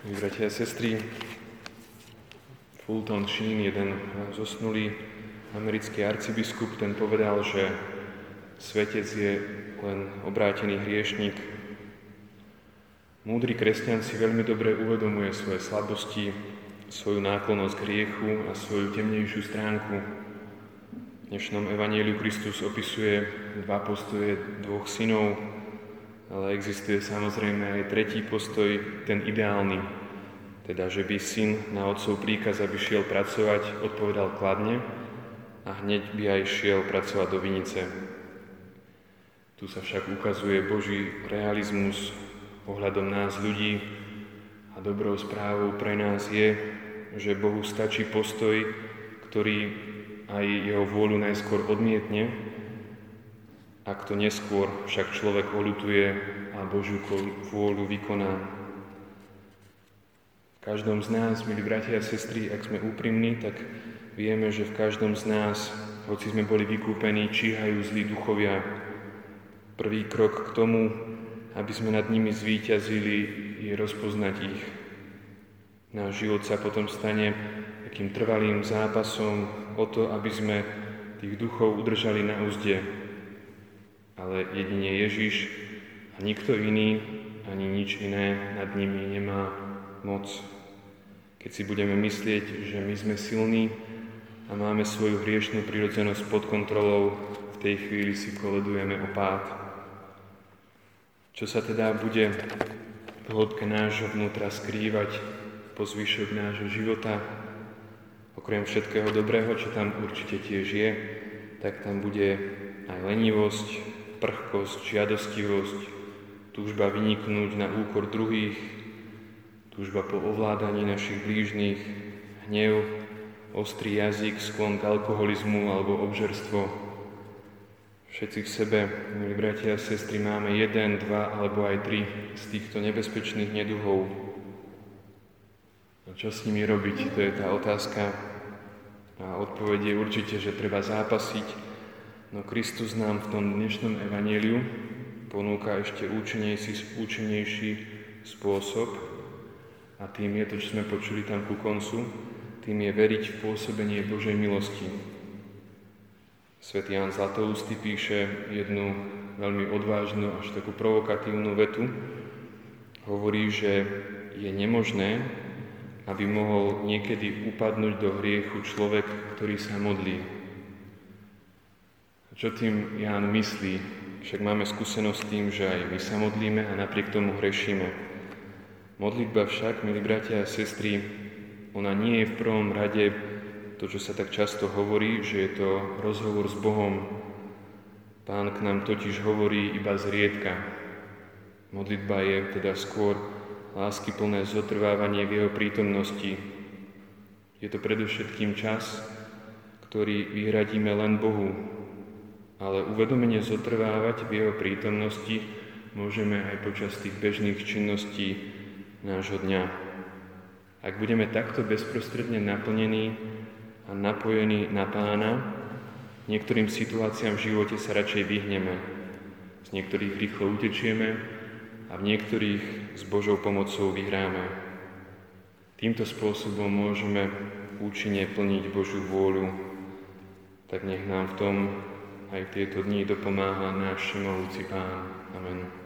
Milí bratia a sestry, Fulton Sheen, jeden zosnulý americký arcibiskup, ten povedal, že svetec je len obrátený hriešnik. Múdry kresťan si veľmi dobre uvedomuje svoje slabosti, svoju náklonnosť k hriechu a svoju temnejšiu stránku. V dnešnom Evanieliu Kristus opisuje dva postoje dvoch synov, ale existuje samozrejme aj tretí postoj, ten ideálny. Teda, že by syn na otcov príkaz, aby šiel pracovať, odpovedal kladne a hneď by aj šiel pracovať do vinice. Tu sa však ukazuje Boží realizmus ohľadom nás ľudí a dobrou správou pre nás je, že Bohu stačí postoj, ktorý aj jeho vôľu najskôr odmietne, ak to neskôr však človek olutuje a Božiu vôľu vykoná. V každom z nás, milí bratia a sestry, ak sme úprimní, tak vieme, že v každom z nás, hoci sme boli vykúpení, číhajú zlí duchovia. Prvý krok k tomu, aby sme nad nimi zvíťazili, je rozpoznať ich. Náš život sa potom stane takým trvalým zápasom o to, aby sme tých duchov udržali na úzde, ale jedine Ježiš a nikto iný, ani nič iné nad nimi nemá moc. Keď si budeme myslieť, že my sme silní a máme svoju hriešnú prirodzenosť pod kontrolou, v tej chvíli si koledujeme o pád. Čo sa teda bude v hĺbke nášho vnútra skrývať po zvyšok nášho života, okrem všetkého dobrého, čo tam určite tiež je, tak tam bude aj lenivosť, prchkosť, žiadostivosť, túžba vyniknúť na úkor druhých, túžba po ovládaní našich blížnych, hnev, ostrý jazyk, sklon k alkoholizmu alebo obžerstvo. Všetci v sebe, milí bratia a sestry, máme jeden, dva alebo aj tri z týchto nebezpečných neduhov. A čo s nimi robiť? To je tá otázka. A odpoveď je určite, že treba zápasiť, No Kristus nám v tom dnešnom evaníliu ponúka ešte účinnejší, účinnejší spôsob a tým je to, čo sme počuli tam ku koncu, tým je veriť v pôsobenie Božej milosti. Svetý Ján Zlatoústy píše jednu veľmi odvážnu, až takú provokatívnu vetu. Hovorí, že je nemožné, aby mohol niekedy upadnúť do hriechu človek, ktorý sa modlí. Čo tým Ján myslí? Však máme skúsenosť tým, že aj my sa modlíme a napriek tomu hrešíme. Modlitba však, milí bratia a sestry, ona nie je v prvom rade to, čo sa tak často hovorí, že je to rozhovor s Bohom. Pán k nám totiž hovorí iba zriedka. Modlitba je teda skôr lásky plné zotrvávanie v jeho prítomnosti. Je to predovšetkým čas, ktorý vyhradíme len Bohu, ale uvedomenie zotrvávať v jeho prítomnosti môžeme aj počas tých bežných činností nášho dňa. Ak budeme takto bezprostredne naplnení a napojení na pána, niektorým situáciám v živote sa radšej vyhneme. Z niektorých rýchlo utečieme a v niektorých s Božou pomocou vyhráme. Týmto spôsobom môžeme účinne plniť Božiu vôľu. Tak nech nám v tom aj v tieto dni dopomáha náš všemohúci Pán. Amen.